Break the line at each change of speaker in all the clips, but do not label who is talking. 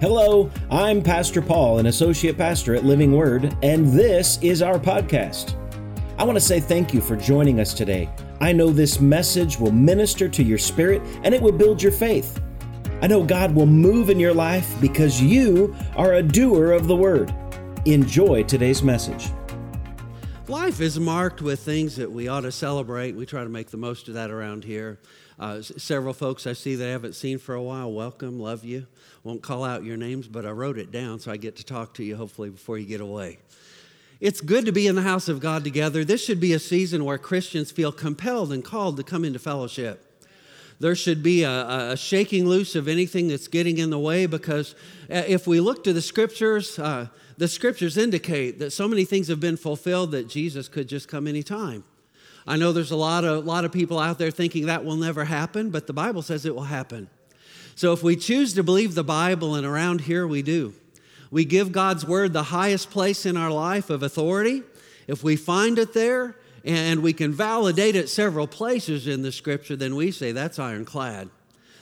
Hello, I'm Pastor Paul, an associate pastor at Living Word, and this is our podcast. I want to say thank you for joining us today. I know this message will minister to your spirit and it will build your faith. I know God will move in your life because you are a doer of the word. Enjoy today's message.
Life is marked with things that we ought to celebrate. We try to make the most of that around here. Uh, several folks I see that I haven't seen for a while, welcome, love you. Won't call out your names, but I wrote it down so I get to talk to you hopefully before you get away. It's good to be in the house of God together. This should be a season where Christians feel compelled and called to come into fellowship. There should be a, a shaking loose of anything that's getting in the way because uh, if we look to the scriptures, uh, the scriptures indicate that so many things have been fulfilled that Jesus could just come anytime. I know there's a lot of, lot of people out there thinking that will never happen, but the Bible says it will happen. So if we choose to believe the Bible, and around here we do, we give God's word the highest place in our life of authority. If we find it there and we can validate it several places in the scripture, then we say that's ironclad.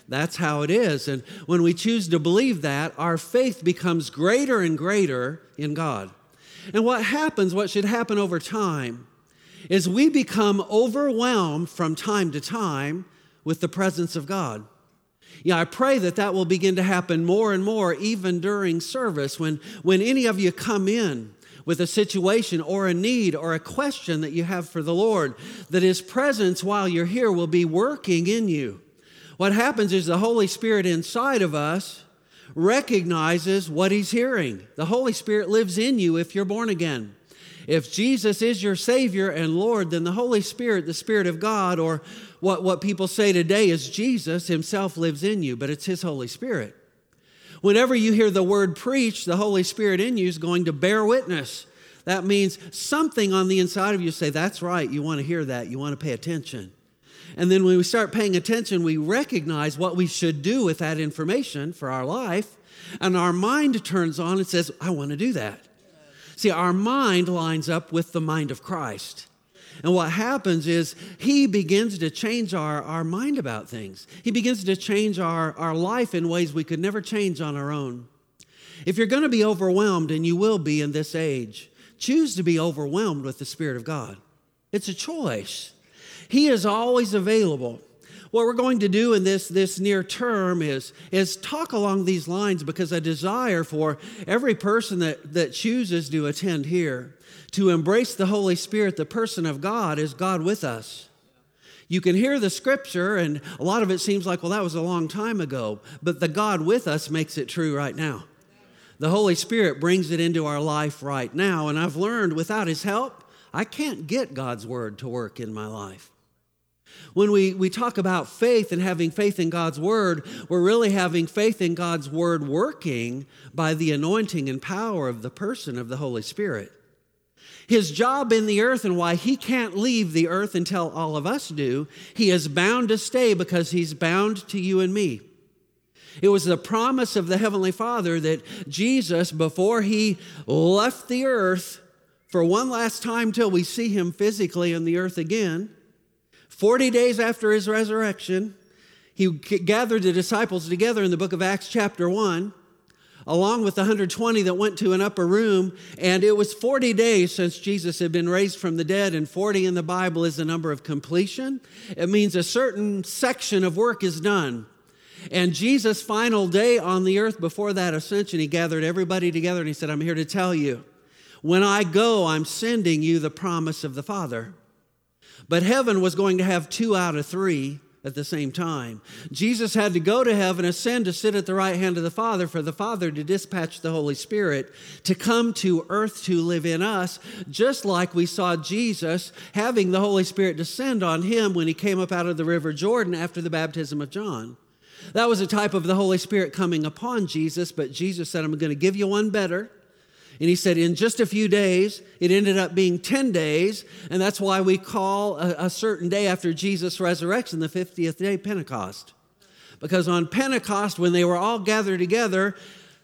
That's how it is. And when we choose to believe that, our faith becomes greater and greater in God. And what happens, what should happen over time, is we become overwhelmed from time to time with the presence of God. Yeah, I pray that that will begin to happen more and more, even during service. When, when any of you come in with a situation or a need or a question that you have for the Lord, that His presence while you're here will be working in you. What happens is the Holy Spirit inside of us recognizes what He's hearing. The Holy Spirit lives in you if you're born again. If Jesus is your Savior and Lord, then the Holy Spirit, the Spirit of God, or what, what people say today is Jesus Himself lives in you, but it's His Holy Spirit. Whenever you hear the word preached, the Holy Spirit in you is going to bear witness. That means something on the inside of you say, That's right, you want to hear that, you want to pay attention. And then when we start paying attention, we recognize what we should do with that information for our life. And our mind turns on and says, I want to do that. See, our mind lines up with the mind of Christ. And what happens is he begins to change our, our mind about things. He begins to change our, our life in ways we could never change on our own. If you're going to be overwhelmed, and you will be in this age, choose to be overwhelmed with the Spirit of God. It's a choice. He is always available what we're going to do in this, this near term is, is talk along these lines because I desire for every person that, that chooses to attend here to embrace the Holy Spirit, the person of God, is God with us. You can hear the scripture, and a lot of it seems like, well, that was a long time ago, but the God with us makes it true right now. The Holy Spirit brings it into our life right now, and I've learned without His help, I can't get God's word to work in my life. When we, we talk about faith and having faith in God's word, we're really having faith in God's word working by the anointing and power of the person of the Holy Spirit. His job in the earth and why he can't leave the earth until all of us do, he is bound to stay because he's bound to you and me. It was the promise of the Heavenly Father that Jesus, before he left the earth for one last time till we see him physically on the earth again, 40 days after his resurrection, he gathered the disciples together in the book of Acts, chapter 1, along with the 120 that went to an upper room. And it was 40 days since Jesus had been raised from the dead, and 40 in the Bible is the number of completion. It means a certain section of work is done. And Jesus' final day on the earth before that ascension, he gathered everybody together and he said, I'm here to tell you, when I go, I'm sending you the promise of the Father. But heaven was going to have two out of three at the same time. Jesus had to go to heaven, ascend to sit at the right hand of the Father, for the Father to dispatch the Holy Spirit to come to earth to live in us, just like we saw Jesus having the Holy Spirit descend on him when he came up out of the River Jordan after the baptism of John. That was a type of the Holy Spirit coming upon Jesus, but Jesus said, I'm going to give you one better. And he said, in just a few days, it ended up being 10 days, and that's why we call a, a, certain day after Jesus' resurrection the 50th day Pentecost. Because on Pentecost, when they were all gathered together,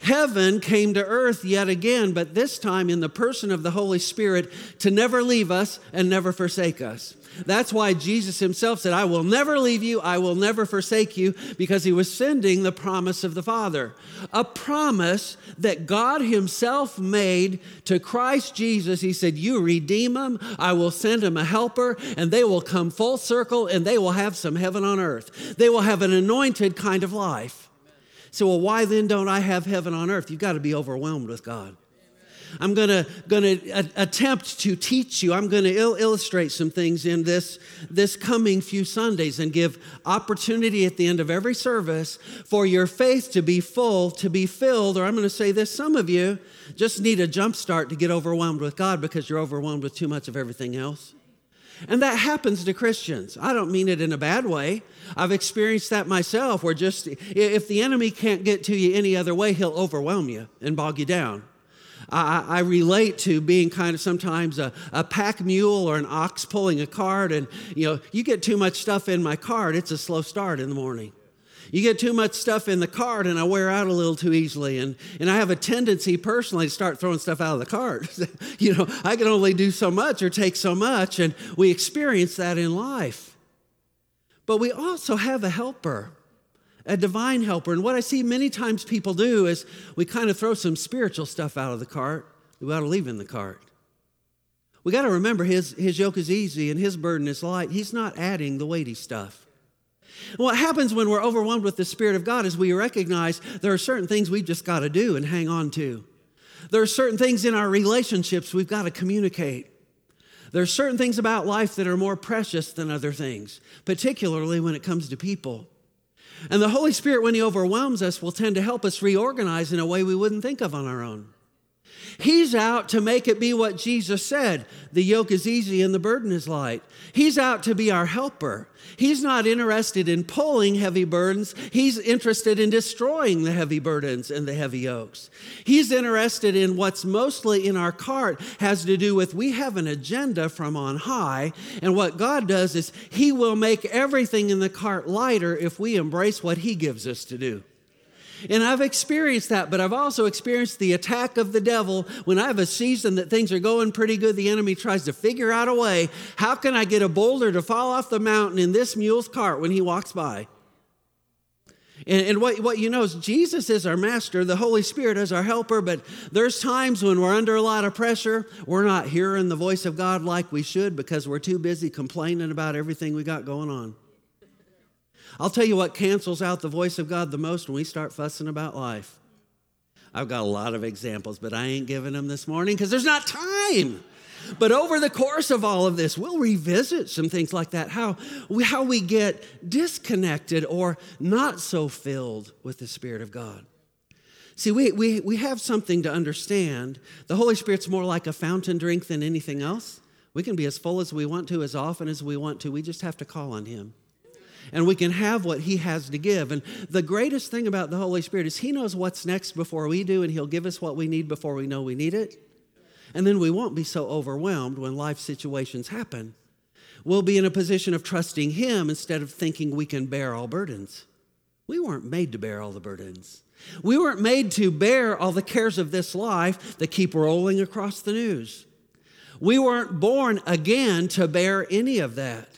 Heaven came to earth yet again, but this time in the person of the Holy Spirit to never leave us and never forsake us. That's why Jesus himself said, I will never leave you, I will never forsake you, because he was sending the promise of the Father. A promise that God himself made to Christ Jesus. He said, You redeem them, I will send them a helper, and they will come full circle and they will have some heaven on earth. They will have an anointed kind of life. So, well, why then don't I have heaven on earth? You've got to be overwhelmed with God. I'm going to going to attempt to teach you. I'm going to il- illustrate some things in this this coming few Sundays and give opportunity at the end of every service for your faith to be full, to be filled. Or I'm going to say this: some of you just need a jump start to get overwhelmed with God because you're overwhelmed with too much of everything else. And that happens to Christians. I don't mean it in a bad way. I've experienced that myself where just if the enemy can't get to you any other way, he'll overwhelm you and bog you down. I, I relate to being kind of sometimes a, a pack mule or an ox pulling a cart. And, you know, you get too much stuff in my cart, it's a slow start in the morning. You get too much stuff in the cart, and I wear out a little too easily. And, and I have a tendency personally to start throwing stuff out of the cart. you know, I can only do so much or take so much, and we experience that in life. But we also have a helper a divine helper. And what I see many times people do is we kind of throw some spiritual stuff out of the cart. We ought to leave in the cart. We got to remember his, his yoke is easy and his burden is light. He's not adding the weighty stuff. what happens when we're overwhelmed with the Spirit of God is we recognize there are certain things we've just got to do and hang on to. There are certain things in our relationships we've got to communicate. There are certain things about life that are more precious than other things, particularly when it comes to people. And the Holy Spirit, when He overwhelms us, will tend to help us reorganize in a way we wouldn't think of on our own. He's out to make it be what Jesus said the yoke is easy and the burden is light. He's out to be our helper. He's not interested in pulling heavy burdens, he's interested in destroying the heavy burdens and the heavy yokes. He's interested in what's mostly in our cart has to do with we have an agenda from on high, and what God does is He will make everything in the cart lighter if we embrace what He gives us to do. And I've experienced that, but I've also experienced the attack of the devil. When I have a season that things are going pretty good, the enemy tries to figure out a way how can I get a boulder to fall off the mountain in this mule's cart when he walks by? And, and, what, what you know is Jesus is our master, the Holy Spirit is our helper, but there's times when we're under a lot of pressure, we're not hearing the voice of God like we should because we're too busy complaining about everything we got going on. I'll tell you what cancels out the voice of God the most when we start fussing about life. I've got a lot of examples, but I ain't giving them this morning because there's not time. But over the course of all of this, we'll revisit some things like that how we, how we get disconnected or not so filled with the Spirit of God. See, we, we, we have something to understand. The Holy Spirit's more like a fountain drink than anything else. We can be as full as we want to, as often as we want to. We just have to call on Him and we can have what He has to give. And the greatest thing about the Holy Spirit is He knows what's next before we do, and He'll give us what we need before we know we need it. And then we won't be so overwhelmed when life situations happen. We'll be in a position of trusting Him instead of thinking we can bear all burdens. We weren't made to bear all the burdens. We weren't made to bear all the cares of this life that keep rolling across the news. We weren't born again to bear any of that.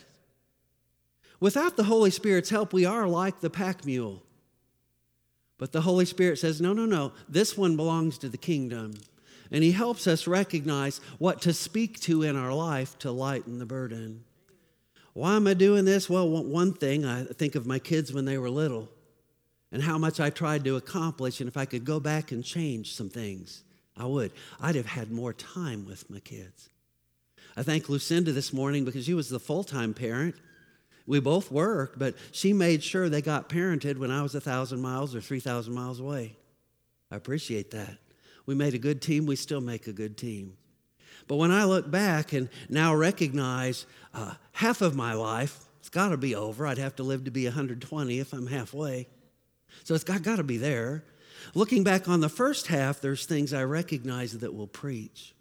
Without the Holy Spirit's help, we are like the pack mule. But the Holy Spirit says, no, no, no, this one belongs to the kingdom. And He helps us recognize what to speak to in our life to lighten the burden. Why am I doing this? Well, one thing, I think of my kids when they were little and how much I tried to accomplish. And if I could go back and change some things, I would. I'd have had more time with my kids. I thank Lucinda this morning because she was the full time parent. We both worked, but she made sure they got parented when I was a thousand miles or 3,000 miles away. I appreciate that. We made a good team. We still make a good team. But when I look back and now recognize uh, half of my life, it's got to be over. I'd have to live to be 120 if I'm halfway. So it's got, got to be there. Looking back on the first half, there's things I recognize that will preach.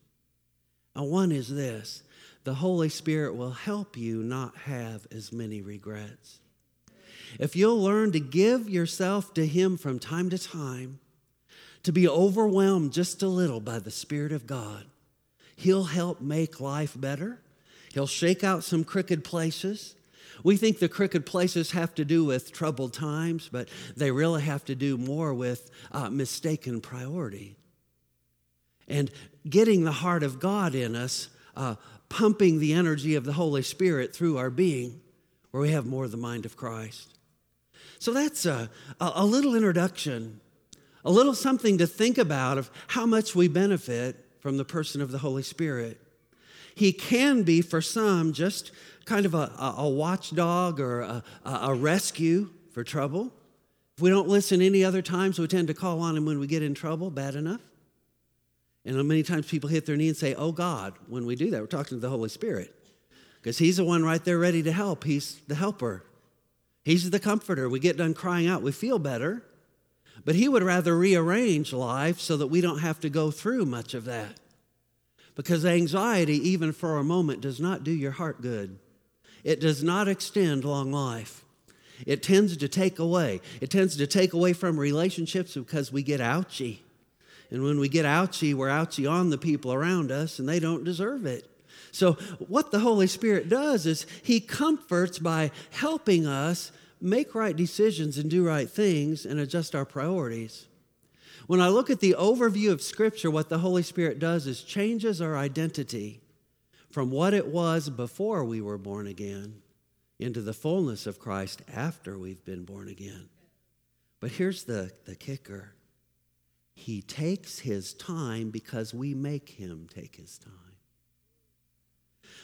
Now, one is this the Holy Spirit will help you not have as many regrets. If you'll learn to give yourself to Him from time to time, to be overwhelmed just a little by the Spirit of God. He'll help make life better. He'll shake out some crooked places. We think the crooked places have to do with troubled times, but they really have to do more with uh, mistaken priority. And getting the heart of God in us, uh, pumping the energy of the Holy Spirit through our being, where we have more of the mind of Christ. So that's a, a little introduction, a little something to think about of how much we benefit from the person of the Holy Spirit. He can be, for some, just kind of a, a watchdog or a, a rescue for trouble. If we don't listen any other times, we tend to call on him when we get in trouble, bad enough. And many times people hit their knee and say, Oh God, when we do that, we're talking to the Holy Spirit. Because He's the one right there ready to help. He's the helper, He's the comforter. We get done crying out, we feel better. But he would rather rearrange life so that we don't have to go through much of that. Because anxiety, even for a moment, does not do your heart good. It does not extend long life. It tends to take away. It tends to take away from relationships because we get ouchy. And when we get ouchy, we're ouchy on the people around us and they don't deserve it. So, what the Holy Spirit does is He comforts by helping us make right decisions and do right things and adjust our priorities. When I look at the overview of Scripture, what the Holy Spirit does is changes our identity from what it was before we were born again into the fullness of Christ after we've been born again. But here's the, the kicker He takes His time because we make Him take His time.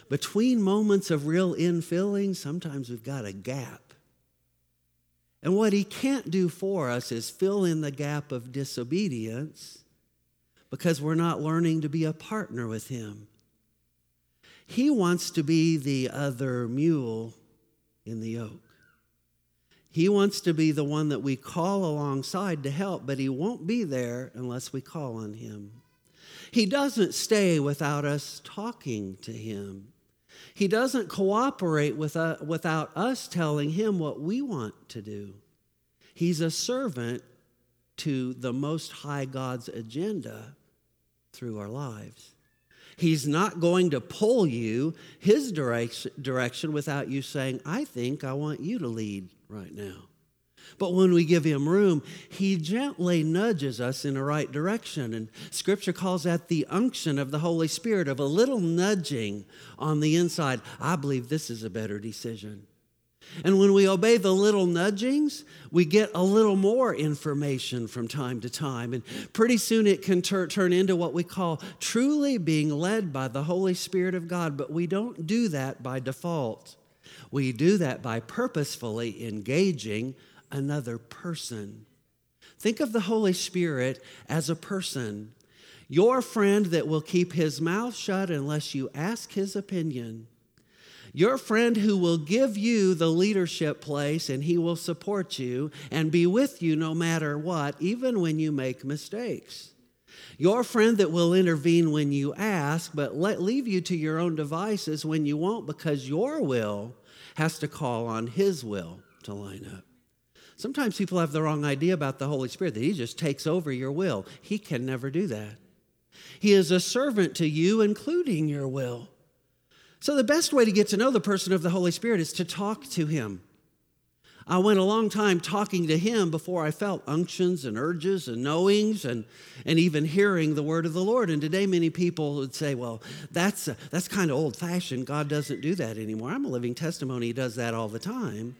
Between moments of real infilling, sometimes we've got a gap and what he can't do for us is fill in the gap of disobedience because we're not learning to be a partner with him. He wants to be the other mule in the yoke. He wants to be the one that we call alongside to help, but he won't be there unless we call on him. He doesn't stay without us talking to him. He doesn't cooperate with, uh, without us telling him what we want to do. He's a servant to the Most High God's agenda through our lives. He's not going to pull you his direction without you saying, I think I want you to lead right now. But when we give him room, he gently nudges us in the right direction. And scripture calls that the unction of the Holy Spirit, of a little nudging on the inside. I believe this is a better decision. And when we obey the little nudgings, we get a little more information from time to time. And pretty soon it can tur- turn into what we call truly being led by the Holy Spirit of God. But we don't do that by default, we do that by purposefully engaging another person. Think of the Holy Spirit as a person, your friend that will keep his mouth shut unless you ask his opinion. Your friend who will give you the leadership place and he will support you and be with you no matter what, even when you make mistakes. Your friend that will intervene when you ask, but let leave you to your own devices when you won't because your will has to call on his will to line up. Sometimes people have the wrong idea about the Holy Spirit, that He just takes over your will. He can never do that. He is a servant to you, including your will. So, the best way to get to know the person of the Holy Spirit is to talk to Him. I went a long time talking to Him before I felt unctions and urges and knowings and, and even hearing the word of the Lord. And today, many people would say, well, that's, that's kind of old fashioned. God doesn't do that anymore. I'm a living testimony, He does that all the time.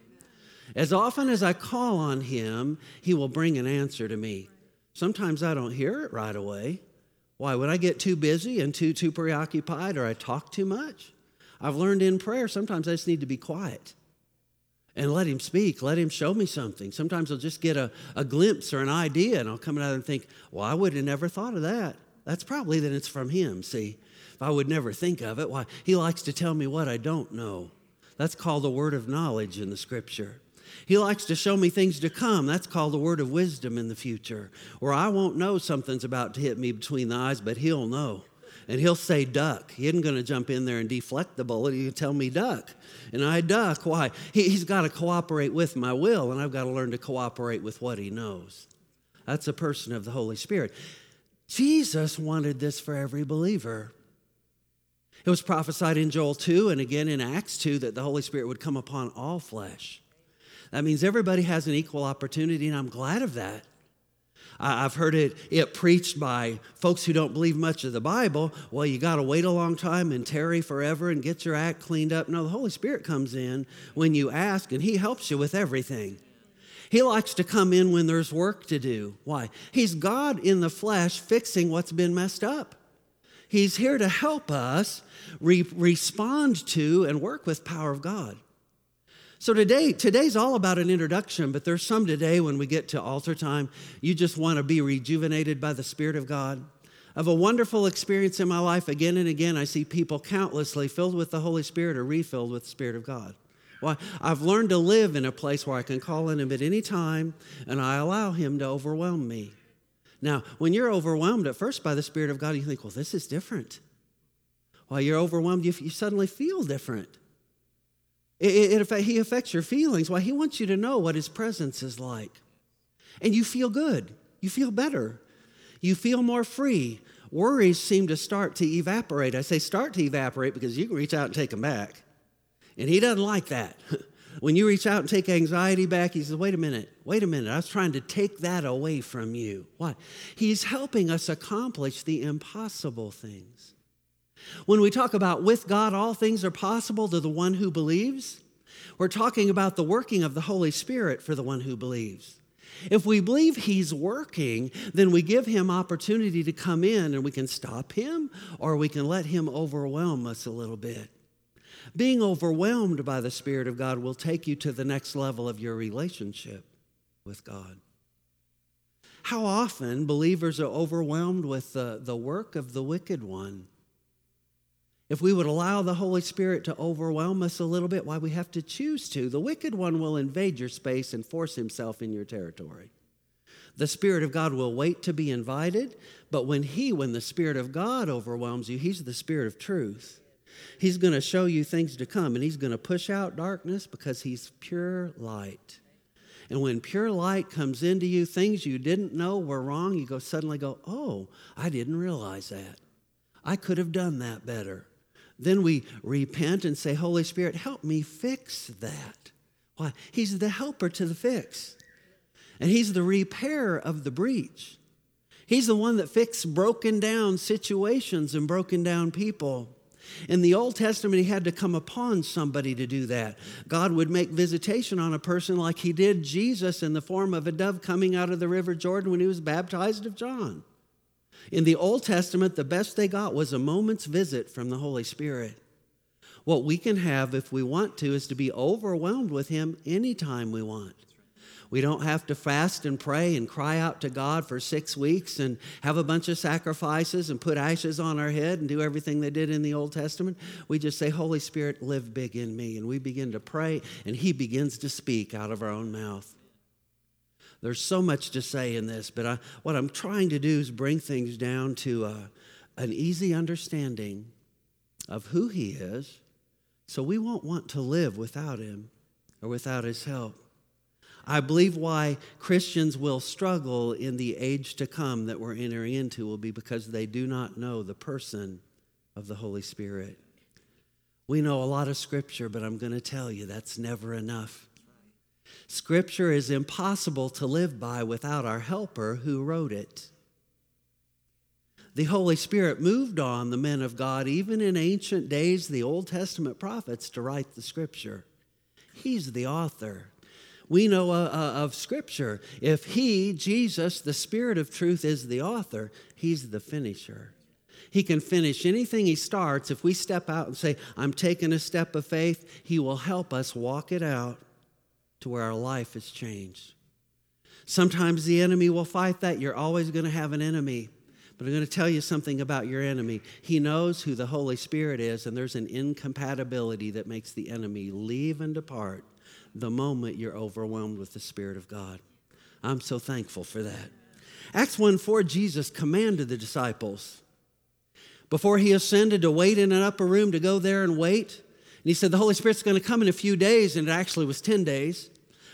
As often as I call on him, he will bring an answer to me. Sometimes I don't hear it right away. Why? Would I get too busy and too too preoccupied or I talk too much, I've learned in prayer sometimes I just need to be quiet and let him speak, let him show me something. Sometimes I'll just get a, a glimpse or an idea and I'll come out and think, well, I would have never thought of that. That's probably that it's from him, see. If I would never think of it, why? He likes to tell me what I don't know. That's called the word of knowledge in the scripture. He likes to show me things to come. That's called the word of wisdom in the future. Or I won't know something's about to hit me between the eyes, but he'll know. And he'll say, duck. He isn't going to jump in there and deflect the bullet. He'll tell me, duck. And I duck. Why? He, he's got to cooperate with my will, and I've got to learn to cooperate with what he knows. That's a person of the Holy Spirit. Jesus wanted this for every believer. It was prophesied in Joel 2 and again in Acts 2 that the Holy Spirit would come upon all flesh. That means everybody has an equal opportunity, and I'm glad of that. I've heard it, it preached by folks who don't believe much of the Bible. Well, you got to wait a long time and tarry forever and get your act cleaned up. No, the Holy Spirit comes in when you ask, and He helps you with everything. He likes to come in when there's work to do. Why? He's God in the flesh fixing what's been messed up. He's here to help us re- respond to and work with power of God. So today, today's all about an introduction, but there's some today when we get to altar time, you just want to be rejuvenated by the Spirit of God. Of a wonderful experience in my life, again and again, I see people countlessly filled with the Holy Spirit or refilled with the Spirit of God. Well, I've learned to live in a place where I can call on Him at any time and I allow Him to overwhelm me. Now, when you're overwhelmed at first by the Spirit of God, you think, well, this is different. While you're overwhelmed, you, you suddenly feel different. It, it, he affects your feelings. Why? He wants you to know what his presence is like. And you feel good. You feel better. You feel more free. Worries seem to start to evaporate. I say start to evaporate because you can reach out and take them back. And he doesn't like that. when you reach out and take anxiety back, he says, wait a minute, wait a minute. I was trying to take that away from you. Why? He's helping us accomplish the impossible things. When we talk about with God, all things are possible to the one who believes, we're talking about the working of the Holy Spirit for the one who believes. If we believe He's working, then we give Him opportunity to come in and we can stop Him or we can let Him overwhelm us a little bit. Being overwhelmed by the Spirit of God will take you to the next level of your relationship with God. How often believers are overwhelmed with the, the work of the wicked one if we would allow the Holy Spirit to overwhelm us a little bit, why we have to choose to, the wicked one will invade your space and force himself in your territory. The Spirit of God will wait to be invited, but when He, when the Spirit of God overwhelms you, He's the Spirit of truth. He's going to show you things to come, and He's going to push out darkness because He's pure light. And when pure light comes into you, things you didn't know were wrong, you go suddenly go, Oh, I didn't realize that. I could have done that better. Then we repent and say, Holy Spirit, help me fix that. Why? He's the helper to the fix. And He's the repairer of the breach. He's the one that fixed broken down situations and broken down people. In the Old Testament, he had to come upon somebody to do that. God would make visitation on a person like he did Jesus in the form of a dove coming out of the River Jordan when he was baptized of John. In the Old Testament, the best they got was a moment's visit from the Holy Spirit. What we can have if we want to is to be overwhelmed with Him anytime we want. We don't have to fast and pray and cry out to God for six weeks and have a bunch of sacrifices and put ashes on our head and do everything they did in the Old Testament. We just say, Holy Spirit, live big in me. And we begin to pray, and He begins to speak out of our own mouth. There's so much to say in this, but I, what I'm trying to do is bring things down to uh, an easy understanding of who He is, so we won't want to live without Him or without His help. I believe why Christians will struggle in the age to come that we're entering into will be because they do not know the person of the Holy Spirit. We know a lot of scripture, but I'm going to tell you that's never enough. Scripture is impossible to live by without our helper who wrote it. The Holy Spirit moved on the men of God, even in ancient days, the Old Testament prophets, to write the Scripture. He's the author. We know uh, uh, of Scripture. If He, Jesus, the Spirit of truth, is the author, He's the finisher. He can finish anything He starts. If we step out and say, I'm taking a step of faith, He will help us walk it out to where our life is changed. Sometimes the enemy will fight that. You're always going to have an enemy. But I'm going to tell you something about your enemy. He knows who the Holy Spirit is, and there's an incompatibility that makes the enemy leave and depart the moment you're overwhelmed with the Spirit of God. I'm so thankful for that. Acts 1 4, Jesus commanded the disciples before he ascended to wait in an upper room to go there and wait. And he said, The Holy Spirit's going to come in a few days, and it actually was 10 days.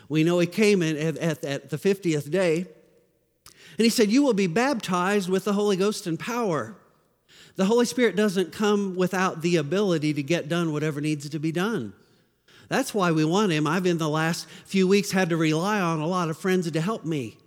We know he came in at, at, at the 50th day. And he said, You will be baptized with the Holy Ghost and power. The Holy Spirit doesn't come without the ability to get done whatever needs to be done. That's why we want him. I've in the last few weeks had to rely on a lot of friends to help me.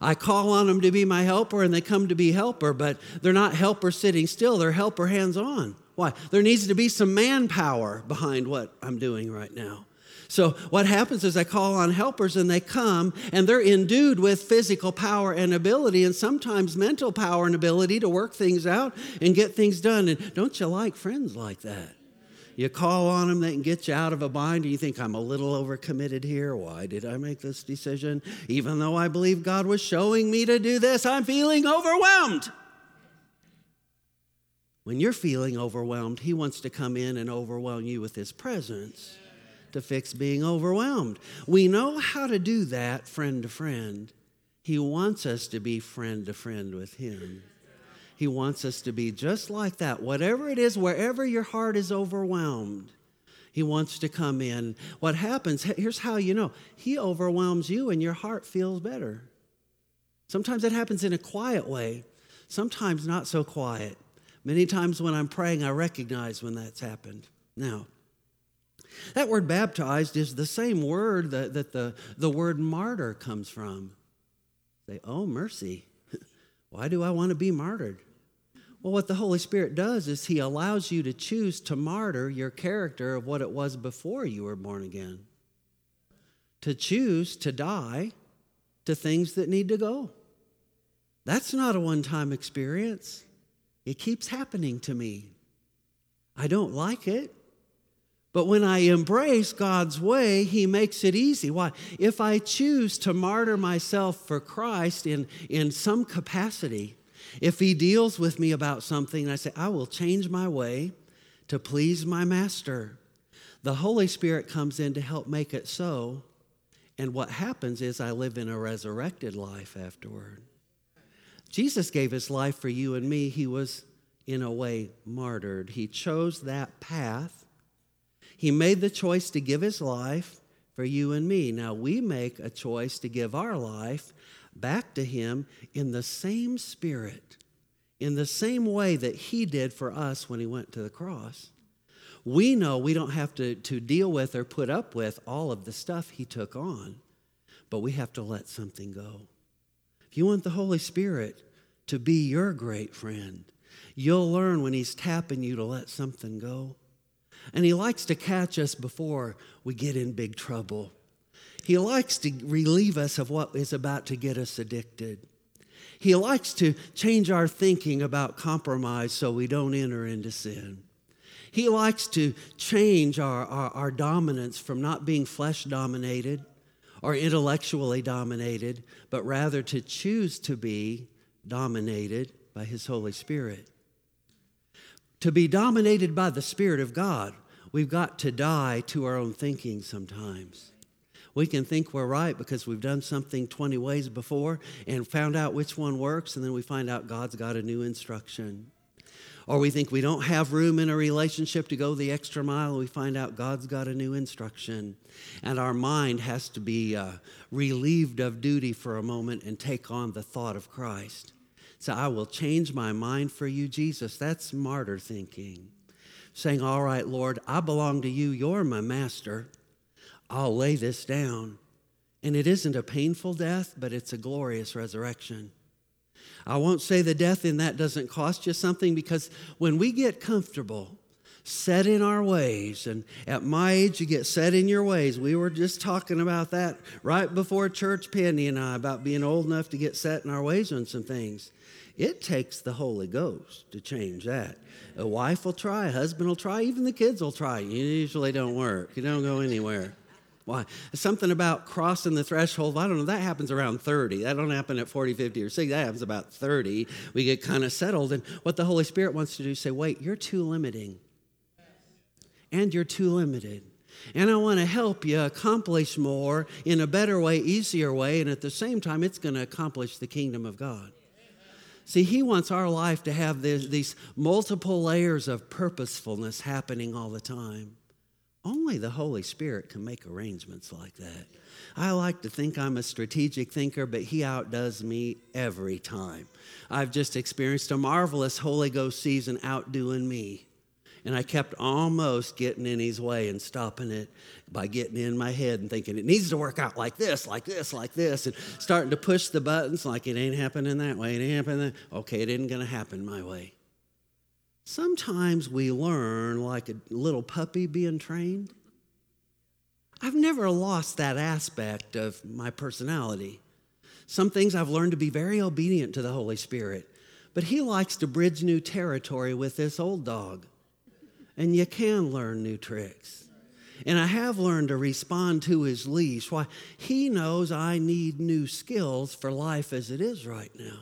I call on them to be my helper and they come to be helper, but they're not helper sitting still, they're helper hands on. Why? There needs to be some manpower behind what I'm doing right now. So, what happens is I call on helpers and they come and they're endued with physical power and ability and sometimes mental power and ability to work things out and get things done. And don't you like friends like that? You call on them, they can get you out of a bind, you think, I'm a little overcommitted here. Why did I make this decision? Even though I believe God was showing me to do this, I'm feeling overwhelmed. When you're feeling overwhelmed, He wants to come in and overwhelm you with His presence to fix being overwhelmed. We know how to do that friend to friend. He wants us to be friend to friend with Him. He wants us to be just like that. Whatever it is, wherever your heart is overwhelmed, He wants to come in. What happens, here's how you know He overwhelms you and your heart feels better. Sometimes it happens in a quiet way, sometimes not so quiet. Many times when I'm praying, I recognize when that's happened. Now, that word baptized is the same word that, that the, the word martyr comes from. Say, oh, mercy. Why do I want to be martyred? Well, what the Holy Spirit does is He allows you to choose to martyr your character of what it was before you were born again. To choose to die to things that need to go. That's not a one time experience. It keeps happening to me. I don't like it. But when I embrace God's way, He makes it easy. Why? If I choose to martyr myself for Christ in, in some capacity, if He deals with me about something, I say, I will change my way to please my Master. The Holy Spirit comes in to help make it so. And what happens is I live in a resurrected life afterward. Jesus gave his life for you and me. He was, in a way, martyred. He chose that path he made the choice to give his life for you and me. Now we make a choice to give our life back to him in the same spirit, in the same way that he did for us when he went to the cross. We know we don't have to, to deal with or put up with all of the stuff he took on, but we have to let something go. If you want the Holy Spirit to be your great friend, you'll learn when he's tapping you to let something go. And he likes to catch us before we get in big trouble. He likes to relieve us of what is about to get us addicted. He likes to change our thinking about compromise so we don't enter into sin. He likes to change our, our, our dominance from not being flesh dominated or intellectually dominated, but rather to choose to be dominated by His Holy Spirit. To be dominated by the Spirit of God, we've got to die to our own thinking sometimes. We can think we're right because we've done something 20 ways before and found out which one works, and then we find out God's got a new instruction. Or we think we don't have room in a relationship to go the extra mile, and we find out God's got a new instruction. And our mind has to be uh, relieved of duty for a moment and take on the thought of Christ. So I will change my mind for you, Jesus. That's martyr thinking. Saying, All right, Lord, I belong to you. You're my master. I'll lay this down. And it isn't a painful death, but it's a glorious resurrection. I won't say the death in that doesn't cost you something because when we get comfortable, set in our ways, and at my age, you get set in your ways. We were just talking about that right before church, Penny and I, about being old enough to get set in our ways on some things. It takes the Holy Ghost to change that. A wife will try, a husband will try, even the kids will try. You usually don't work, you don't go anywhere. Why? Something about crossing the threshold, I don't know, that happens around 30. That don't happen at 40, 50, or 60. That happens about 30. We get kind of settled. And what the Holy Spirit wants to do is say, wait, you're too limiting. And you're too limited. And I want to help you accomplish more in a better way, easier way, and at the same time, it's going to accomplish the kingdom of God. See, He wants our life to have this, these multiple layers of purposefulness happening all the time. Only the Holy Spirit can make arrangements like that. I like to think I'm a strategic thinker, but He outdoes me every time. I've just experienced a marvelous Holy Ghost season outdoing me. And I kept almost getting in his way and stopping it by getting in my head and thinking it needs to work out like this, like this, like this, and starting to push the buttons like it ain't happening that way, it ain't happening. Okay, it isn't going to happen my way. Sometimes we learn like a little puppy being trained. I've never lost that aspect of my personality. Some things I've learned to be very obedient to the Holy Spirit, but He likes to bridge new territory with this old dog. And you can learn new tricks. And I have learned to respond to His leash. Why? He knows I need new skills for life as it is right now.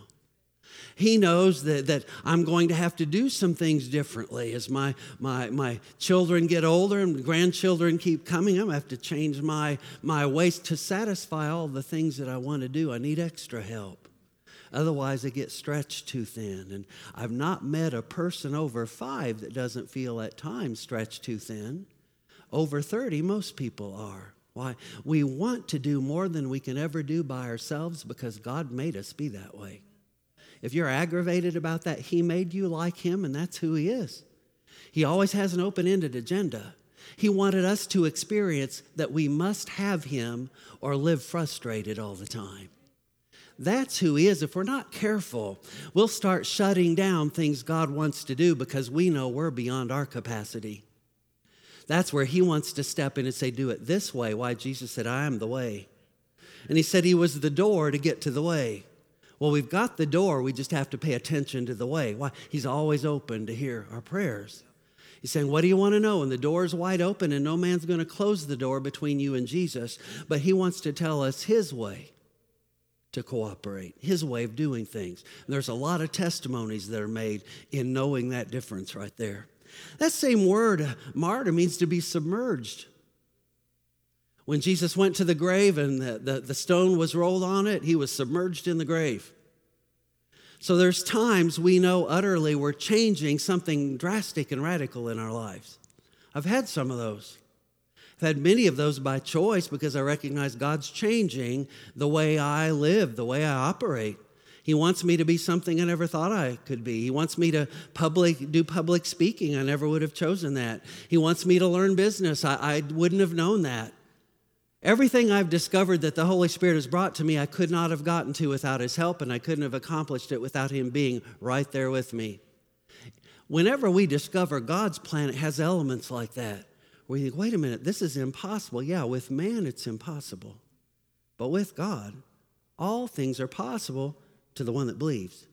He knows that, that I'm going to have to do some things differently as my, my, my children get older and grandchildren keep coming. I'm going to have to change my, my ways to satisfy all the things that I want to do. I need extra help. Otherwise, I get stretched too thin. And I've not met a person over five that doesn't feel at times stretched too thin. Over 30, most people are. Why? We want to do more than we can ever do by ourselves because God made us be that way. If you're aggravated about that, He made you like Him, and that's who He is. He always has an open ended agenda. He wanted us to experience that we must have Him or live frustrated all the time. That's who He is. If we're not careful, we'll start shutting down things God wants to do because we know we're beyond our capacity. That's where He wants to step in and say, Do it this way. Why? Jesus said, I am the way. And He said He was the door to get to the way. Well, we've got the door, we just have to pay attention to the way. Why? He's always open to hear our prayers. He's saying, What do you want to know? And the door is wide open, and no man's going to close the door between you and Jesus. But he wants to tell us his way to cooperate, his way of doing things. And there's a lot of testimonies that are made in knowing that difference right there. That same word, martyr, means to be submerged. When Jesus went to the grave and the, the, the, stone was rolled on it, he was submerged in the grave. So there's times we know utterly we're changing something drastic and radical in our lives. I've had some of those. I've had many of those by choice because I recognize God's changing the way I live, the way I operate. He wants me to be something I never thought I could be. He wants me to public do public speaking. I never would have chosen that. He wants me to learn business. I, I wouldn't have known that. Everything I've discovered that the Holy Spirit has brought to me, I could not have gotten to without His help, and I couldn't have accomplished it without Him being right there with me. Whenever we discover God's plan, it has elements like that, where you think, wait a minute, this is impossible. Yeah, with man, it's impossible. But with God, all things are possible to the one that believes.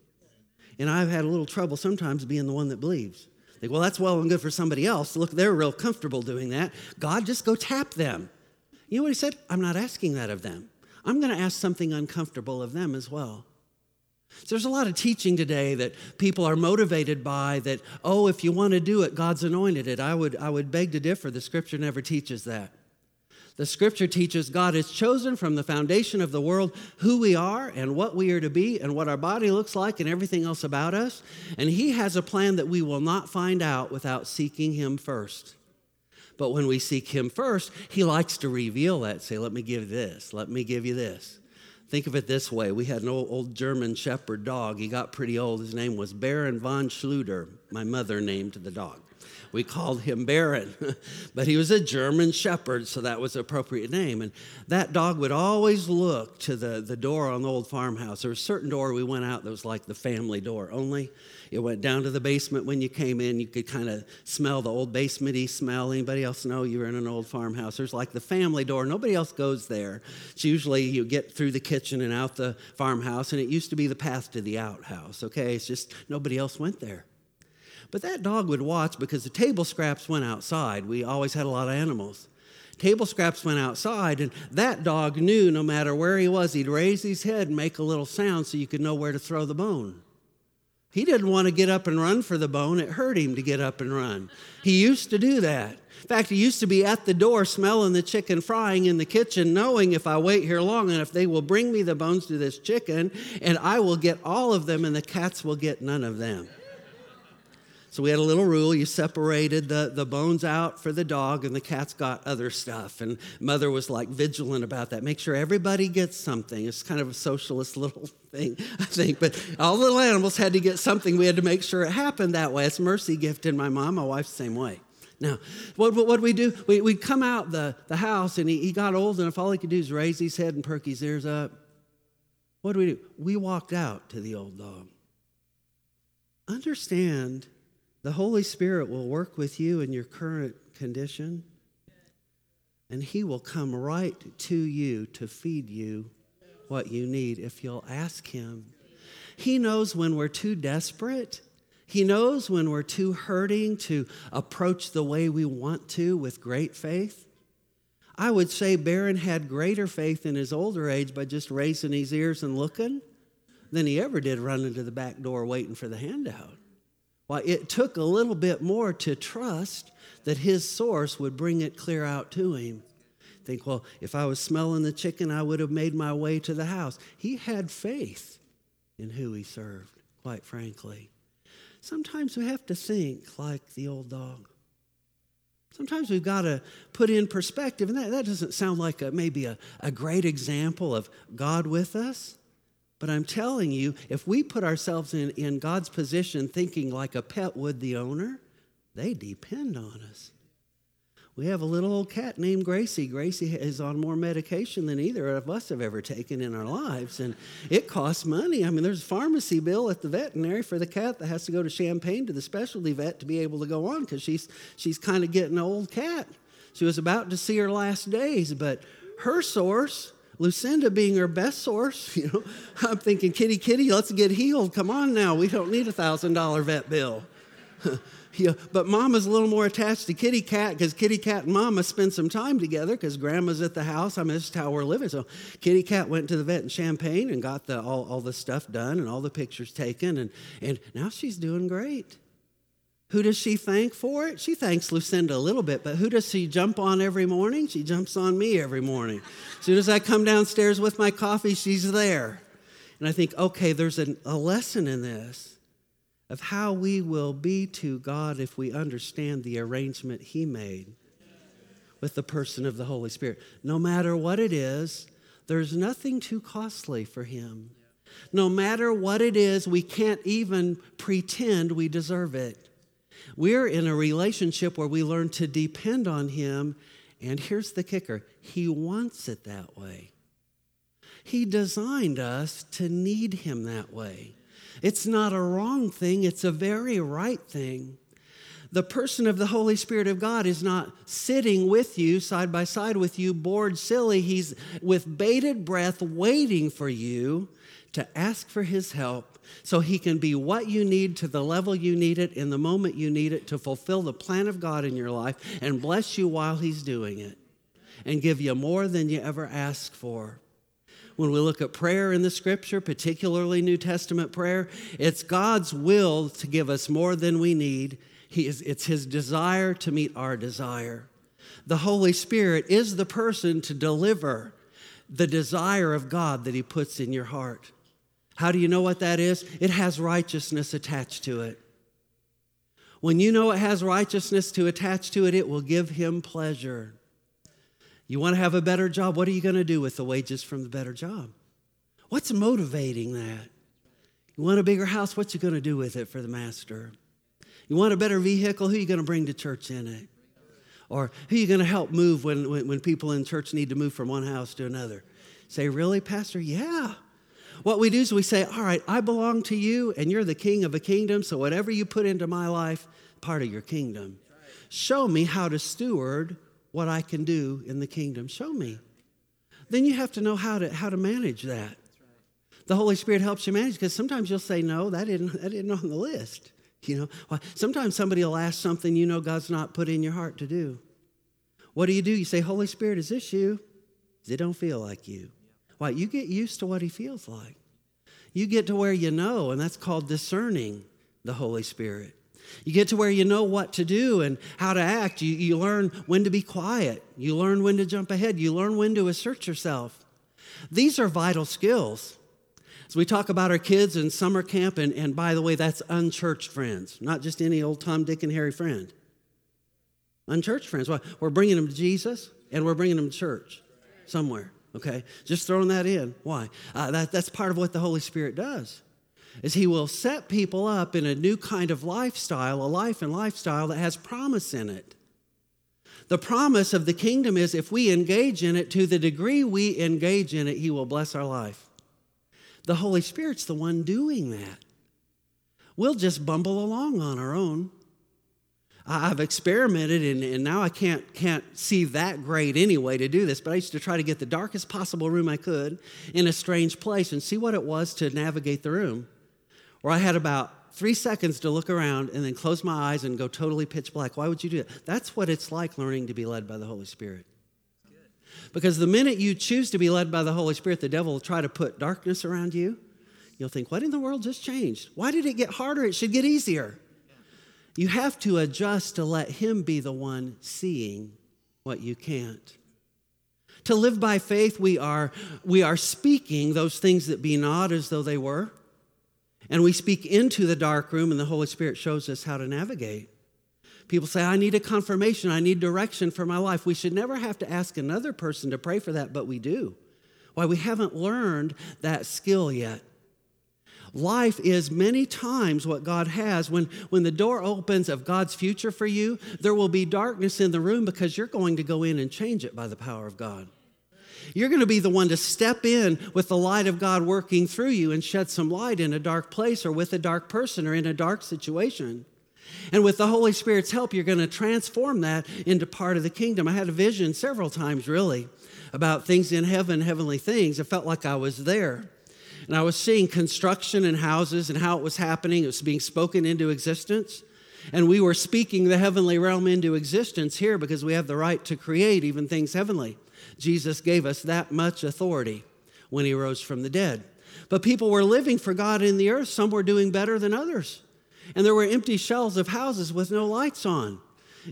And I've had a little trouble sometimes being the one that believes. Think, well, that's well and good for somebody else. Look, they're real comfortable doing that. God, just go tap them. You know what he said? I'm not asking that of them. I'm going to ask something uncomfortable of them as well. So there's a lot of teaching today that people are motivated by that, oh, if you want to do it, God's anointed it. I would, I would beg to differ. The scripture never teaches that. The scripture teaches God has chosen from the foundation of the world who we are and what we are to be and what our body looks like and everything else about us. And He has a plan that we will not find out without seeking Him first. But when we seek Him first, He likes to reveal that. Say, let me give you this, let me give you this. Think of it this way we had an old, old German Shepherd dog. He got pretty old. His name was Baron von Schluter. My mother named the dog. We called him Baron, but he was a German shepherd, so that was the appropriate name. And that dog would always look to the, the door on the old farmhouse. There was a certain door we went out that was like the family door only. It went down to the basement when you came in. You could kind of smell the old basementy smell. Anybody else know you were in an old farmhouse? There's like the family door. Nobody else goes there. It's usually you get through the kitchen and out the farmhouse, and it used to be the path to the outhouse. Okay, it's just nobody else went there. But that dog would watch because the table scraps went outside. We always had a lot of animals. Table scraps went outside, and that dog knew no matter where he was, he'd raise his head and make a little sound so you could know where to throw the bone. He didn't want to get up and run for the bone. It hurt him to get up and run. He used to do that. In fact, he used to be at the door smelling the chicken frying in the kitchen, knowing if I wait here long enough, they will bring me the bones to this chicken, and I will get all of them, and the cats will get none of them. So we had a little rule you separated the, the bones out for the dog, and the cat's got other stuff. And mother was like vigilant about that. Make sure everybody gets something. It's kind of a socialist little thing, I think. But all the little animals had to get something. We had to make sure it happened that way. It's mercy gift in my mom. My wife's the same way. Now, what what we do? We, we'd come out the, the house, and he, he got old, and if all he could do is raise his head and perk his ears up, what do we do? We walked out to the old dog. Understand the Holy Spirit will work with you in your current condition, and He will come right to you to feed you what you need if you'll ask Him. He knows when we're too desperate. He knows when we're too hurting to approach the way we want to with great faith. I would say Barron had greater faith in his older age by just raising his ears and looking than he ever did running to the back door waiting for the handout. Why, it took a little bit more to trust that his source would bring it clear out to him. Think, well, if I was smelling the chicken, I would have made my way to the house. He had faith in who he served, quite frankly. Sometimes we have to think like the old dog. Sometimes we've got to put in perspective, and that, that doesn't sound like a, maybe a, a great example of God with us. But I'm telling you, if we put ourselves in, in God's position thinking like a pet would the owner, they depend on us. We have a little old cat named Gracie. Gracie is on more medication than either of us have ever taken in our lives, and it costs money. I mean, there's a pharmacy bill at the veterinary for the cat that has to go to Champaign to the specialty vet to be able to go on because she's, she's kind of getting an old cat. She was about to see her last days, but her source Lucinda being her best source, you know, I'm thinking, kitty, kitty, let's get healed. Come on now, we don't need a thousand dollar vet bill. yeah, but mama's a little more attached to kitty cat because kitty cat and mama spend some time together because grandma's at the house. I mean, this is how we're living. So kitty cat went to the vet in Champaign and got the, all, all the stuff done and all the pictures taken, and, and now she's doing great. Who does she thank for it? She thanks Lucinda a little bit, but who does she jump on every morning? She jumps on me every morning. As soon as I come downstairs with my coffee, she's there. And I think, okay, there's an, a lesson in this of how we will be to God if we understand the arrangement He made with the person of the Holy Spirit. No matter what it is, there's nothing too costly for Him. No matter what it is, we can't even pretend we deserve it. We're in a relationship where we learn to depend on Him, and here's the kicker He wants it that way. He designed us to need Him that way. It's not a wrong thing, it's a very right thing. The person of the Holy Spirit of God is not sitting with you, side by side with you, bored silly. He's with bated breath waiting for you to ask for His help so He can be what you need to the level you need it in the moment you need it to fulfill the plan of God in your life and bless you while He's doing it and give you more than you ever asked for. When we look at prayer in the scripture, particularly New Testament prayer, it's God's will to give us more than we need. He is, it's His desire to meet our desire. The Holy Spirit is the person to deliver the desire of God that He puts in your heart. How do you know what that is? It has righteousness attached to it. When you know it has righteousness to attach to it, it will give him pleasure. You want to have a better job? What are you going to do with the wages from the better job? What's motivating that? You want a bigger house? What you going to do with it for the master? You want a better vehicle? Who are you going to bring to church in it? Or who are you going to help move when, when, when people in church need to move from one house to another? Say, really, Pastor? Yeah. What we do is we say, All right, I belong to you, and you're the king of a kingdom, so whatever you put into my life, part of your kingdom. Show me how to steward what I can do in the kingdom. Show me. Then you have to know how to, how to manage that. The Holy Spirit helps you manage because sometimes you'll say, No, that didn't, that didn't on the list. You know, sometimes somebody will ask something you know God's not put in your heart to do. What do you do? You say, Holy Spirit, is this you? It don't feel like you. Why? You get used to what he feels like. You get to where you know, and that's called discerning the Holy Spirit. You get to where you know what to do and how to act. You, you learn when to be quiet. You learn when to jump ahead. You learn when to assert yourself. These are vital skills. So we talk about our kids in summer camp, and, and by the way, that's unchurched friends, not just any old Tom, Dick, and Harry friend. Unchurched friends. Well, we're bringing them to Jesus, and we're bringing them to church somewhere. Okay, just throwing that in. Why? Uh, that, that's part of what the Holy Spirit does. Is He will set people up in a new kind of lifestyle, a life and lifestyle that has promise in it. The promise of the kingdom is if we engage in it to the degree we engage in it, He will bless our life. The Holy Spirit's the one doing that. We'll just bumble along on our own. I've experimented and, and now I can't, can't see that great anyway to do this, but I used to try to get the darkest possible room I could in a strange place and see what it was to navigate the room. Where I had about three seconds to look around and then close my eyes and go totally pitch black. Why would you do that? That's what it's like learning to be led by the Holy Spirit. Because the minute you choose to be led by the Holy Spirit, the devil will try to put darkness around you. You'll think, what in the world just changed? Why did it get harder? It should get easier. You have to adjust to let Him be the one seeing what you can't. To live by faith, we are, we are speaking those things that be not as though they were. And we speak into the dark room, and the Holy Spirit shows us how to navigate. People say, I need a confirmation, I need direction for my life. We should never have to ask another person to pray for that, but we do. Why? We haven't learned that skill yet. Life is many times what God has. When, when the door opens of God's future for you, there will be darkness in the room because you're going to go in and change it by the power of God. You're going to be the one to step in with the light of God working through you and shed some light in a dark place or with a dark person or in a dark situation. And with the Holy Spirit's help, you're going to transform that into part of the kingdom. I had a vision several times, really, about things in heaven, heavenly things. It felt like I was there. And I was seeing construction and houses and how it was happening. It was being spoken into existence. And we were speaking the heavenly realm into existence here because we have the right to create even things heavenly. Jesus gave us that much authority when he rose from the dead. But people were living for God in the earth. Some were doing better than others. And there were empty shells of houses with no lights on.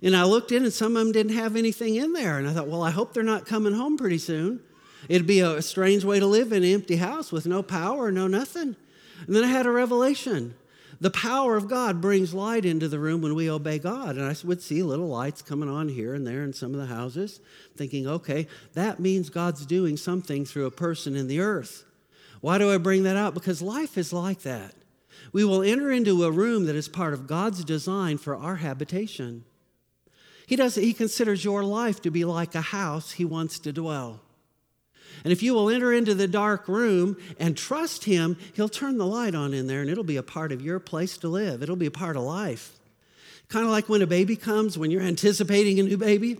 And I looked in, and some of them didn't have anything in there. And I thought, well, I hope they're not coming home pretty soon. It'd be a strange way to live in an empty house with no power, no nothing. And then I had a revelation. The power of God brings light into the room when we obey God. And I would see little lights coming on here and there in some of the houses, thinking, okay, that means God's doing something through a person in the earth. Why do I bring that out? Because life is like that. We will enter into a room that is part of God's design for our habitation. He does he considers your life to be like a house he wants to dwell. And if you will enter into the dark room and trust Him, He'll turn the light on in there and it'll be a part of your place to live. It'll be a part of life. Kind of like when a baby comes, when you're anticipating a new baby.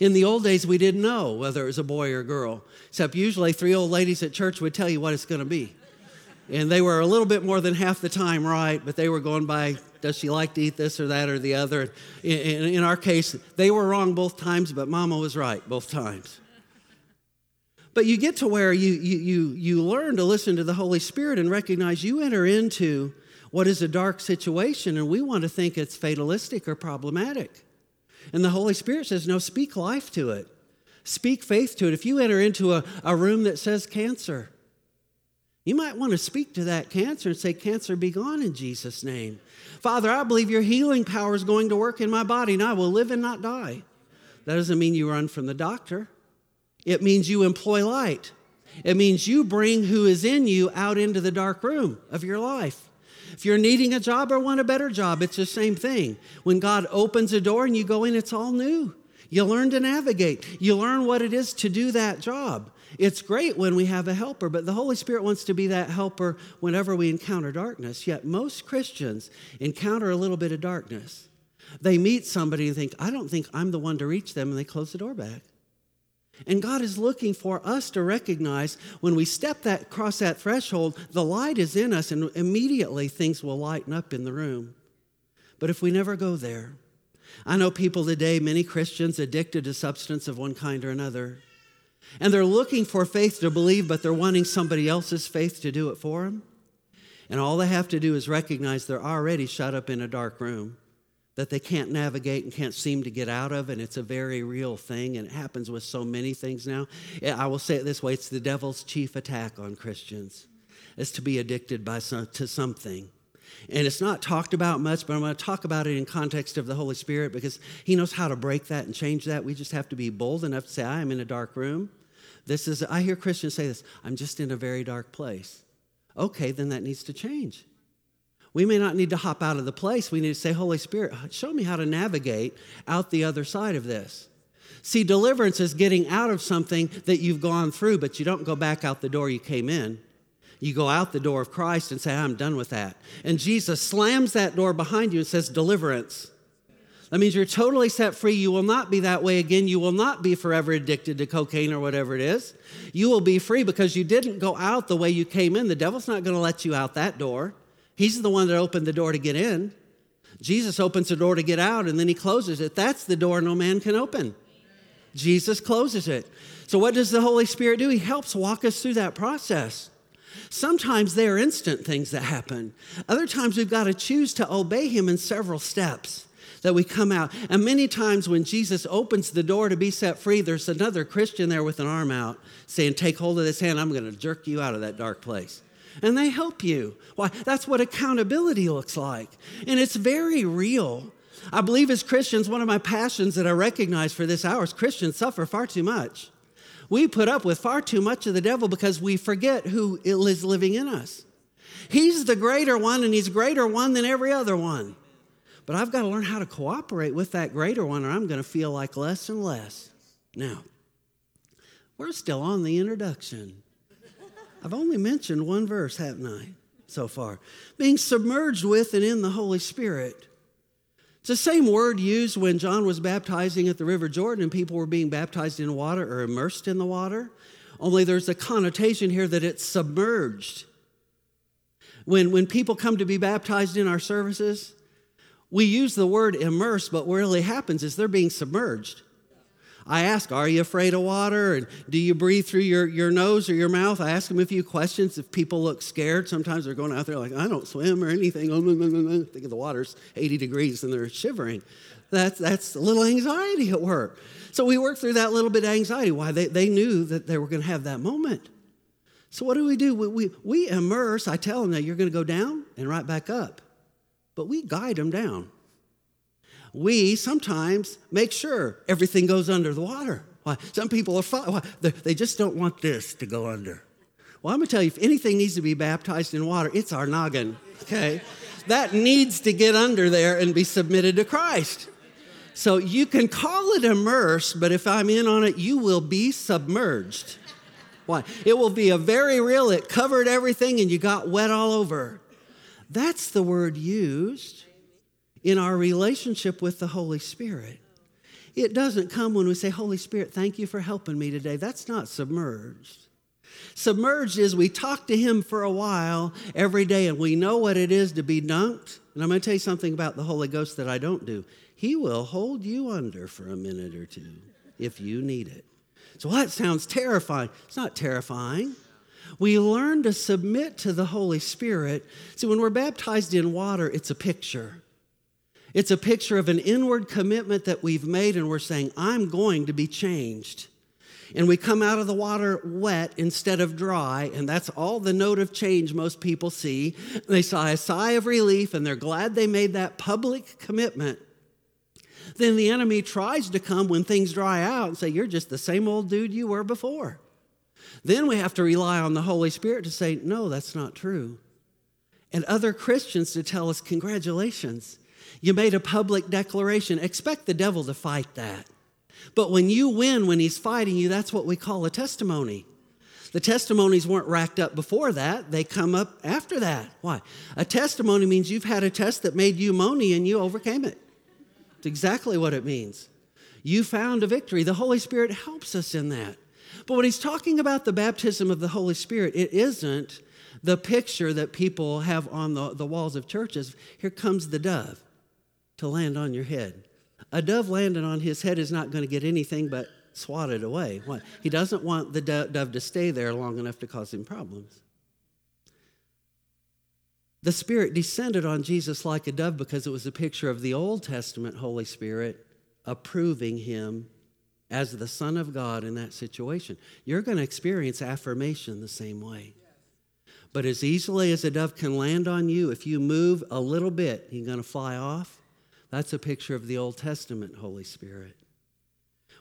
In the old days, we didn't know whether it was a boy or a girl, except usually three old ladies at church would tell you what it's going to be. And they were a little bit more than half the time right, but they were going by, does she like to eat this or that or the other? In, in, in our case, they were wrong both times, but mama was right both times. But you get to where you, you, you, you learn to listen to the Holy Spirit and recognize you enter into what is a dark situation, and we want to think it's fatalistic or problematic. And the Holy Spirit says, No, speak life to it, speak faith to it. If you enter into a, a room that says cancer, you might want to speak to that cancer and say, Cancer, be gone in Jesus' name. Father, I believe your healing power is going to work in my body, and I will live and not die. That doesn't mean you run from the doctor. It means you employ light. It means you bring who is in you out into the dark room of your life. If you're needing a job or want a better job, it's the same thing. When God opens a door and you go in, it's all new. You learn to navigate, you learn what it is to do that job. It's great when we have a helper, but the Holy Spirit wants to be that helper whenever we encounter darkness. Yet most Christians encounter a little bit of darkness. They meet somebody and think, I don't think I'm the one to reach them, and they close the door back. And God is looking for us to recognize when we step that cross that threshold, the light is in us, and immediately things will lighten up in the room. But if we never go there, I know people today, many Christians addicted to substance of one kind or another. And they're looking for faith to believe, but they're wanting somebody else's faith to do it for them. And all they have to do is recognize they're already shut up in a dark room that they can't navigate and can't seem to get out of, and it's a very real thing, and it happens with so many things now. I will say it this way it's the devil's chief attack on Christians. as to be addicted by some, to something. And it's not talked about much, but I'm going to talk about it in context of the Holy Spirit because He knows how to break that and change that. We just have to be bold enough to say, I am in a dark room. This is, I hear Christians say this, I'm just in a very dark place. Okay, then that needs to change. We may not need to hop out of the place. We need to say, Holy Spirit, show me how to navigate out the other side of this. See, deliverance is getting out of something that you've gone through, but you don't go back out the door you came in. You go out the door of Christ and say, I'm done with that. And Jesus slams that door behind you and says, Deliverance. That means you're totally set free. You will not be that way again. You will not be forever addicted to cocaine or whatever it is. You will be free because you didn't go out the way you came in. The devil's not going to let you out that door. He's the one that opened the door to get in. Jesus opens the door to get out and then he closes it. That's the door no man can open. Jesus closes it. So, what does the Holy Spirit do? He helps walk us through that process. Sometimes they are instant things that happen. Other times we've got to choose to obey Him in several steps that we come out. And many times when Jesus opens the door to be set free, there's another Christian there with an arm out saying, Take hold of this hand, I'm going to jerk you out of that dark place. And they help you. Why? That's what accountability looks like. And it's very real. I believe as Christians, one of my passions that I recognize for this hour is Christians suffer far too much. We put up with far too much of the devil because we forget who is living in us. He's the greater one, and he's greater one than every other one. But I've got to learn how to cooperate with that greater one, or I'm going to feel like less and less. Now, we're still on the introduction. I've only mentioned one verse, haven't I, so far? Being submerged with and in the Holy Spirit. It's the same word used when John was baptizing at the River Jordan and people were being baptized in water or immersed in the water. Only there's a connotation here that it's submerged. When, when people come to be baptized in our services, we use the word immerse, but what really happens is they're being submerged. I ask, Are you afraid of water? And do you breathe through your, your nose or your mouth? I ask them a few questions. If people look scared, sometimes they're going out there like, I don't swim or anything. Oh. Think of the water's 80 degrees and they're shivering. That's, that's a little anxiety at work. So we work through that little bit of anxiety. Why? They, they knew that they were going to have that moment. So what do we do? We, we, we immerse. I tell them that you're going to go down and right back up. But we guide them down we sometimes make sure everything goes under the water. Why? Some people are fine. They just don't want this to go under. Well, I'm going to tell you, if anything needs to be baptized in water, it's our noggin, okay? that needs to get under there and be submitted to Christ. So you can call it immerse, but if I'm in on it, you will be submerged. Why? It will be a very real, it covered everything and you got wet all over. That's the word used in our relationship with the Holy Spirit. It doesn't come when we say, Holy Spirit, thank you for helping me today. That's not submerged. Submerged is we talk to Him for a while every day and we know what it is to be dunked. And I'm going to tell you something about the Holy Ghost that I don't do. He will hold you under for a minute or two if you need it. So that sounds terrifying. It's not terrifying. We learn to submit to the Holy Spirit. See, when we're baptized in water, it's a picture. It's a picture of an inward commitment that we've made, and we're saying, I'm going to be changed. And we come out of the water wet instead of dry, and that's all the note of change most people see. They sigh a sigh of relief, and they're glad they made that public commitment. Then the enemy tries to come when things dry out and say, You're just the same old dude you were before. Then we have to rely on the Holy Spirit to say, No, that's not true. And other Christians to tell us, Congratulations you made a public declaration. Expect the devil to fight that. But when you win, when he's fighting you, that's what we call a testimony. The testimonies weren't racked up before that, they come up after that. Why? A testimony means you've had a test that made you moany and you overcame it. It's exactly what it means. You found a victory. The Holy Spirit helps us in that. But when he's talking about the baptism of the Holy Spirit, it isn't the picture that people have on the, the walls of churches. Here comes the dove to land on your head. A dove landing on his head is not going to get anything but swatted away. He doesn't want the dove to stay there long enough to cause him problems. The Spirit descended on Jesus like a dove because it was a picture of the Old Testament Holy Spirit approving him as the Son of God in that situation. You're going to experience affirmation the same way. But as easily as a dove can land on you, if you move a little bit, you're going to fly off. That's a picture of the Old Testament Holy Spirit.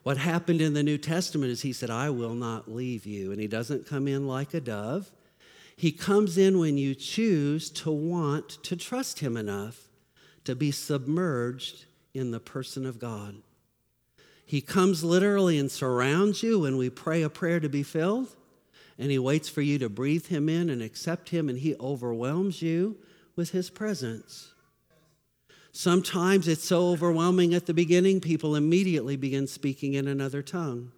What happened in the New Testament is he said, I will not leave you. And he doesn't come in like a dove. He comes in when you choose to want to trust him enough to be submerged in the person of God. He comes literally and surrounds you when we pray a prayer to be filled, and he waits for you to breathe him in and accept him, and he overwhelms you with his presence. Sometimes it's so overwhelming at the beginning, people immediately begin speaking in another tongue.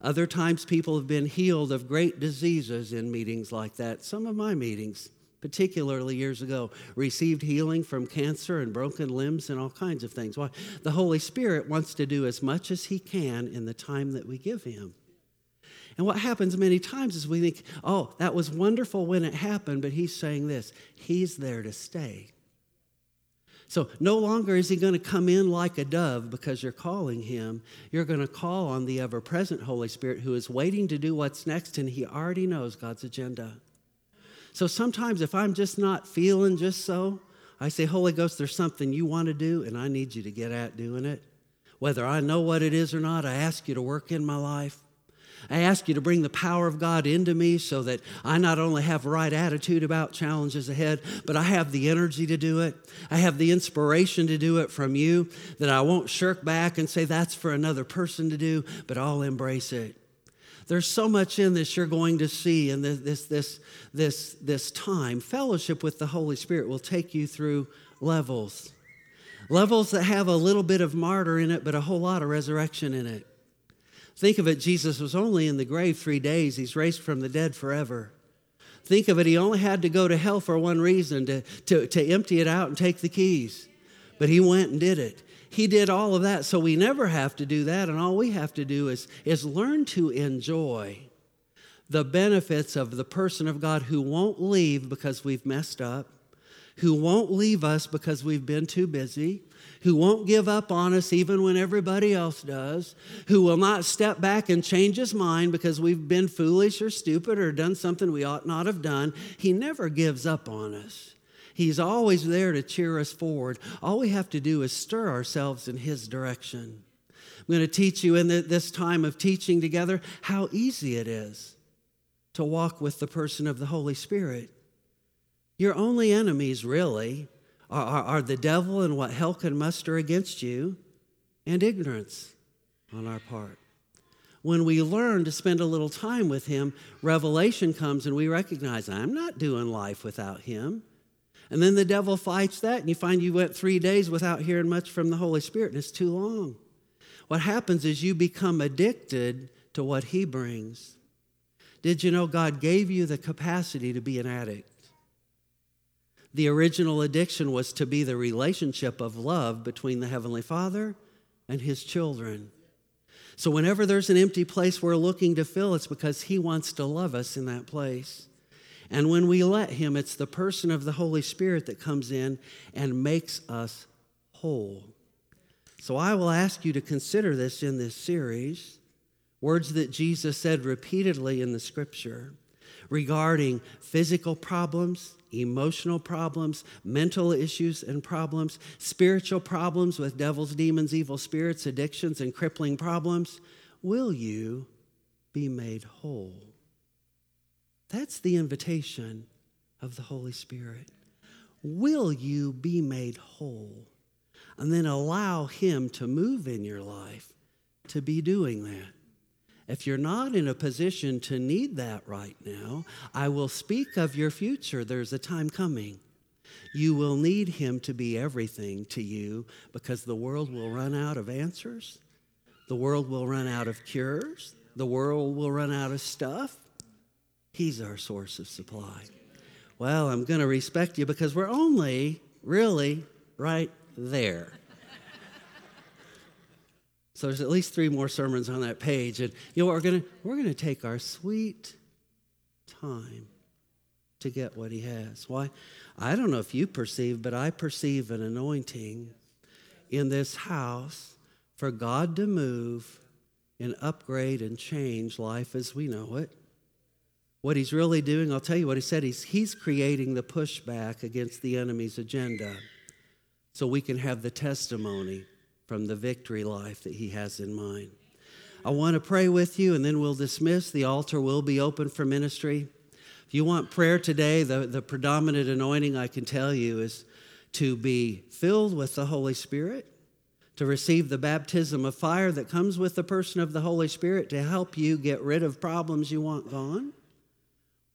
Other times, people have been healed of great diseases in meetings like that. Some of my meetings, particularly years ago, received healing from cancer and broken limbs and all kinds of things. Why? The Holy Spirit wants to do as much as He can in the time that we give Him. And what happens many times is we think, oh, that was wonderful when it happened, but He's saying this He's there to stay. So no longer is he going to come in like a dove because you're calling him. You're going to call on the ever present Holy Spirit who is waiting to do what's next, and he already knows God's agenda. So sometimes if I'm just not feeling just so, I say, Holy Ghost, there's something you want to do, and I need you to get at doing it. Whether I know what it is or not, I ask you to work in my life. I ask you to bring the power of God into me so that I not only have right attitude about challenges ahead, but I have the energy to do it. I have the inspiration to do it from you, that I won't shirk back and say that's for another person to do, but I'll embrace it. There's so much in this you're going to see in this, this, this, this, this time. Fellowship with the Holy Spirit will take you through levels. Levels that have a little bit of martyr in it, but a whole lot of resurrection in it. Think of it, Jesus was only in the grave three days, he's raised from the dead forever. Think of it, he only had to go to hell for one reason to, to, to empty it out and take the keys. But he went and did it. He did all of that, so we never have to do that, and all we have to do is, is learn to enjoy the benefits of the person of God who won't leave because we've messed up, who won't leave us because we've been too busy, who won't give up on us even when everybody else does, who will not step back and change his mind because we've been foolish or stupid or done something we ought not have done. He never gives up on us. He's always there to cheer us forward. All we have to do is stir ourselves in his direction. I'm going to teach you in this time of teaching together how easy it is to walk with the person of the Holy Spirit. Your only enemies, really, are, are the devil and what hell can muster against you, and ignorance on our part. When we learn to spend a little time with Him, revelation comes and we recognize, I'm not doing life without Him. And then the devil fights that, and you find you went three days without hearing much from the Holy Spirit, and it's too long. What happens is you become addicted to what He brings. Did you know God gave you the capacity to be an addict? The original addiction was to be the relationship of love between the Heavenly Father and His children. So, whenever there's an empty place we're looking to fill, it's because He wants to love us in that place. And when we let Him, it's the person of the Holy Spirit that comes in and makes us whole. So, I will ask you to consider this in this series words that Jesus said repeatedly in the scripture regarding physical problems, emotional problems, mental issues and problems, spiritual problems with devils, demons, evil spirits, addictions, and crippling problems, will you be made whole? That's the invitation of the Holy Spirit. Will you be made whole? And then allow Him to move in your life to be doing that. If you're not in a position to need that right now, I will speak of your future. There's a time coming. You will need Him to be everything to you because the world will run out of answers, the world will run out of cures, the world will run out of stuff. He's our source of supply. Well, I'm going to respect you because we're only really right there. So there's at least three more sermons on that page. And you know what we're gonna we're gonna take our sweet time to get what he has. Why? I don't know if you perceive, but I perceive an anointing in this house for God to move and upgrade and change life as we know it. What he's really doing, I'll tell you what he said, he's, he's creating the pushback against the enemy's agenda so we can have the testimony from the victory life that he has in mind. I want to pray with you and then we'll dismiss. The altar will be open for ministry. If you want prayer today, the, the predominant anointing I can tell you is to be filled with the Holy Spirit, to receive the baptism of fire that comes with the person of the Holy Spirit to help you get rid of problems you want gone,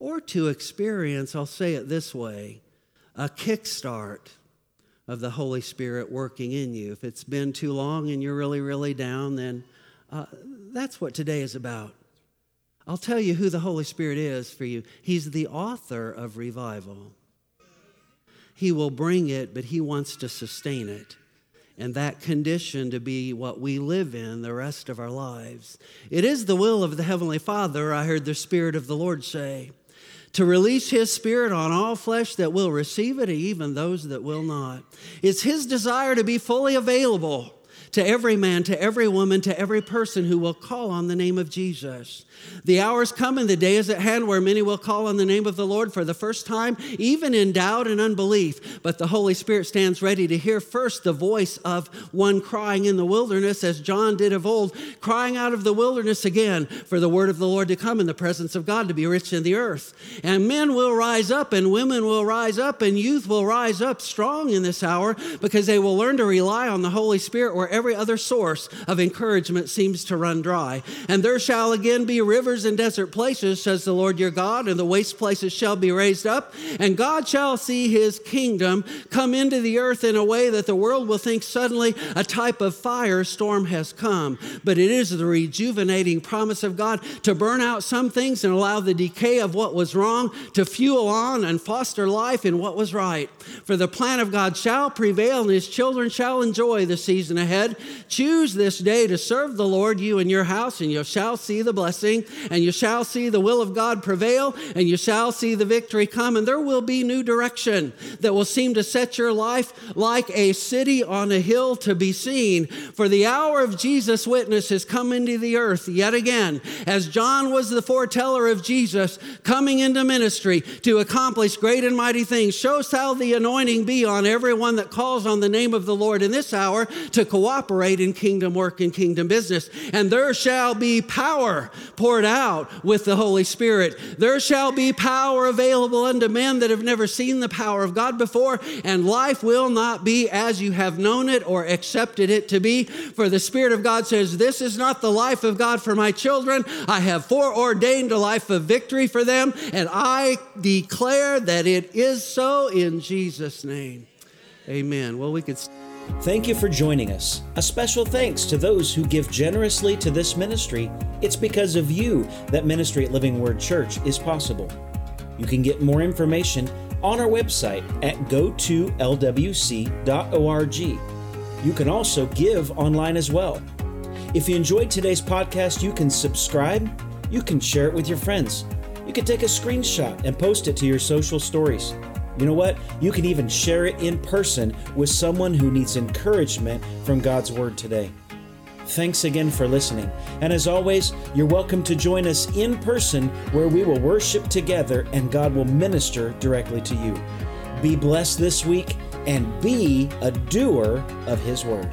or to experience, I'll say it this way, a kickstart of the Holy Spirit working in you. If it's been too long and you're really, really down, then uh, that's what today is about. I'll tell you who the Holy Spirit is for you. He's the author of revival. He will bring it, but He wants to sustain it. And that condition to be what we live in the rest of our lives. It is the will of the Heavenly Father, I heard the Spirit of the Lord say, to release His Spirit on all flesh that will receive it, even those that will not. It's His desire to be fully available to every man, to every woman, to every person who will call on the name of Jesus. The hour is coming, the day is at hand where many will call on the name of the Lord for the first time, even in doubt and unbelief. But the Holy Spirit stands ready to hear first the voice of one crying in the wilderness, as John did of old, crying out of the wilderness again for the word of the Lord to come in the presence of God to be rich in the earth. And men will rise up, and women will rise up, and youth will rise up strong in this hour because they will learn to rely on the Holy Spirit where every other source of encouragement seems to run dry. And there shall again be rivers in desert places, says the Lord your God, and the waste places shall be raised up, and God shall see his kingdom come into the earth in a way that the world will think suddenly a type of fire storm has come. But it is the rejuvenating promise of God to burn out some things and allow the decay of what was wrong to fuel on and foster life in what was right. For the plan of God shall prevail, and his children shall enjoy the season ahead. Choose this day to serve the Lord, you and your house, and you shall see the blessing and you shall see the will of God prevail, and you shall see the victory come, and there will be new direction that will seem to set your life like a city on a hill to be seen. For the hour of Jesus' witness has come into the earth yet again, as John was the foreteller of Jesus coming into ministry to accomplish great and mighty things. Shows how the anointing be on everyone that calls on the name of the Lord in this hour to cooperate in kingdom work and kingdom business. And there shall be power poured out with the Holy Spirit. There shall be power available unto men that have never seen the power of God before, and life will not be as you have known it or accepted it to be. For the Spirit of God says, This is not the life of God for my children. I have foreordained a life of victory for them, and I declare that it is so in Jesus' name. Amen. Well, we could.
Thank you for joining us. A special thanks to those who give generously to this ministry. It's because of you that ministry at Living Word Church is possible. You can get more information on our website at go2lwc.org. You can also give online as well. If you enjoyed today's podcast, you can subscribe, you can share it with your friends, you can take a screenshot and post it to your social stories. You know what? You can even share it in person with someone who needs encouragement from God's Word today. Thanks again for listening. And as always, you're welcome to join us in person where we will worship together and God will minister directly to you. Be blessed this week and be a doer of His Word.